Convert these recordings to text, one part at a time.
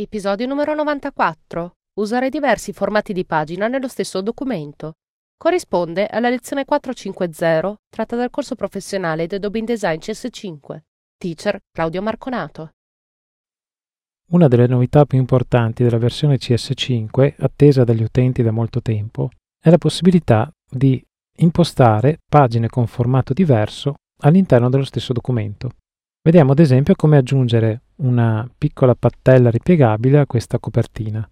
Episodio numero 94. Usare diversi formati di pagina nello stesso documento. Corrisponde alla lezione 450 tratta dal corso professionale di Adobe InDesign CS5. Teacher Claudio Marconato. Una delle novità più importanti della versione CS5, attesa dagli utenti da molto tempo, è la possibilità di impostare pagine con formato diverso all'interno dello stesso documento. Vediamo ad esempio come aggiungere una piccola pattella ripiegabile a questa copertina.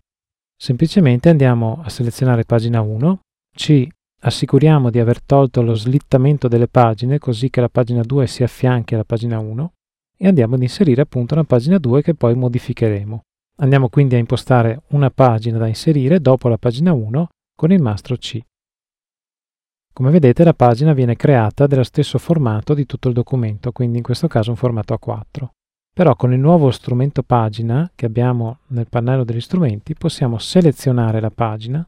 Semplicemente andiamo a selezionare pagina 1, ci assicuriamo di aver tolto lo slittamento delle pagine così che la pagina 2 si affianchi alla pagina 1 e andiamo ad inserire appunto una pagina 2 che poi modificheremo. Andiamo quindi a impostare una pagina da inserire dopo la pagina 1 con il mastro C. Come vedete la pagina viene creata dello stesso formato di tutto il documento, quindi in questo caso un formato A4. Però con il nuovo strumento pagina che abbiamo nel pannello degli strumenti possiamo selezionare la pagina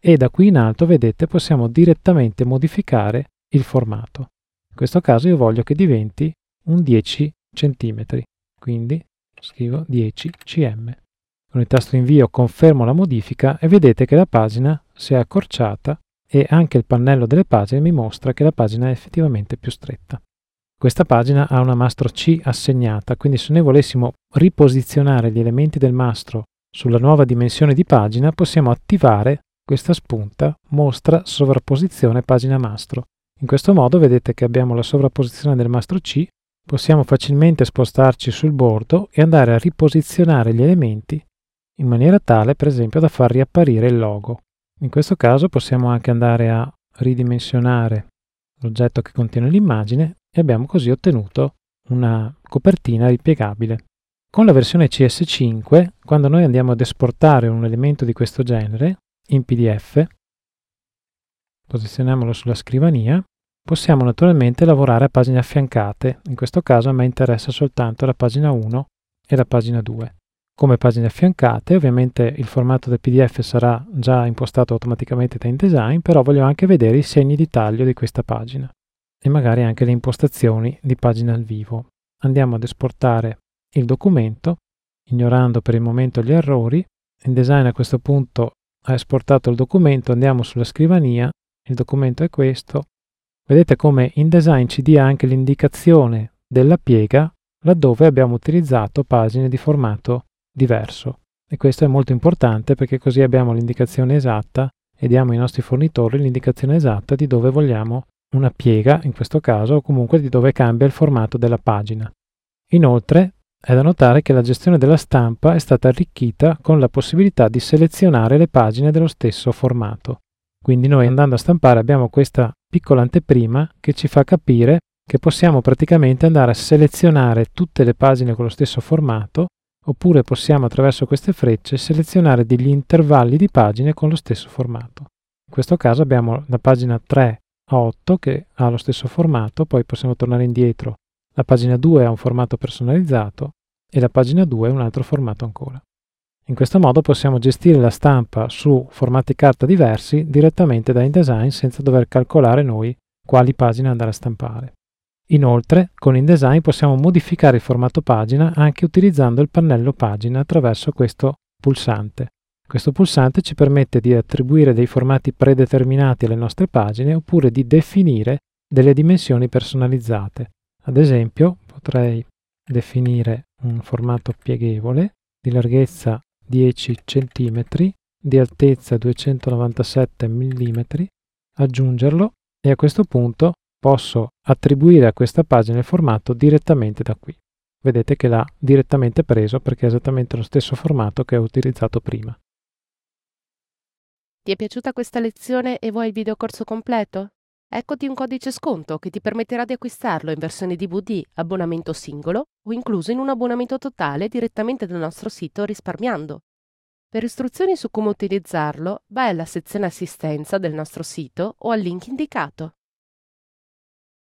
e da qui in alto vedete possiamo direttamente modificare il formato. In questo caso io voglio che diventi un 10 cm, quindi scrivo 10 cm. Con il tasto invio confermo la modifica e vedete che la pagina si è accorciata e anche il pannello delle pagine mi mostra che la pagina è effettivamente più stretta. Questa pagina ha una mastro C assegnata, quindi se noi volessimo riposizionare gli elementi del mastro sulla nuova dimensione di pagina, possiamo attivare questa spunta mostra sovrapposizione pagina mastro. In questo modo vedete che abbiamo la sovrapposizione del mastro C, possiamo facilmente spostarci sul bordo e andare a riposizionare gli elementi in maniera tale per esempio da far riapparire il logo. In questo caso possiamo anche andare a ridimensionare l'oggetto che contiene l'immagine e abbiamo così ottenuto una copertina ripiegabile. Con la versione CS5, quando noi andiamo ad esportare un elemento di questo genere in PDF, posizioniamolo sulla scrivania, possiamo naturalmente lavorare a pagine affiancate, in questo caso a me interessa soltanto la pagina 1 e la pagina 2. Come pagine affiancate, ovviamente il formato del PDF sarà già impostato automaticamente da InDesign, però voglio anche vedere i segni di taglio di questa pagina e magari anche le impostazioni di pagina al vivo. Andiamo ad esportare il documento, ignorando per il momento gli errori. InDesign a questo punto ha esportato il documento, andiamo sulla scrivania, il documento è questo. Vedete come InDesign ci dia anche l'indicazione della piega laddove abbiamo utilizzato pagine di formato diverso. E questo è molto importante perché così abbiamo l'indicazione esatta e diamo ai nostri fornitori l'indicazione esatta di dove vogliamo una piega in questo caso o comunque di dove cambia il formato della pagina. Inoltre è da notare che la gestione della stampa è stata arricchita con la possibilità di selezionare le pagine dello stesso formato. Quindi noi andando a stampare abbiamo questa piccola anteprima che ci fa capire che possiamo praticamente andare a selezionare tutte le pagine con lo stesso formato oppure possiamo attraverso queste frecce selezionare degli intervalli di pagine con lo stesso formato. In questo caso abbiamo la pagina 3 a 8 che ha lo stesso formato, poi possiamo tornare indietro. La pagina 2 ha un formato personalizzato e la pagina 2 un altro formato ancora. In questo modo possiamo gestire la stampa su formati carta diversi direttamente da InDesign senza dover calcolare noi quali pagine andare a stampare. Inoltre, con InDesign possiamo modificare il formato pagina anche utilizzando il pannello pagina attraverso questo pulsante. Questo pulsante ci permette di attribuire dei formati predeterminati alle nostre pagine oppure di definire delle dimensioni personalizzate. Ad esempio, potrei definire un formato pieghevole di larghezza 10 cm, di altezza 297 mm, aggiungerlo e a questo punto posso attribuire a questa pagina il formato direttamente da qui. Vedete che l'ha direttamente preso perché è esattamente lo stesso formato che ho utilizzato prima. Ti è piaciuta questa lezione e vuoi il videocorso completo? Eccoti un codice sconto che ti permetterà di acquistarlo in versione DVD, abbonamento singolo o incluso in un abbonamento totale direttamente dal nostro sito risparmiando. Per istruzioni su come utilizzarlo, vai alla sezione assistenza del nostro sito o al link indicato.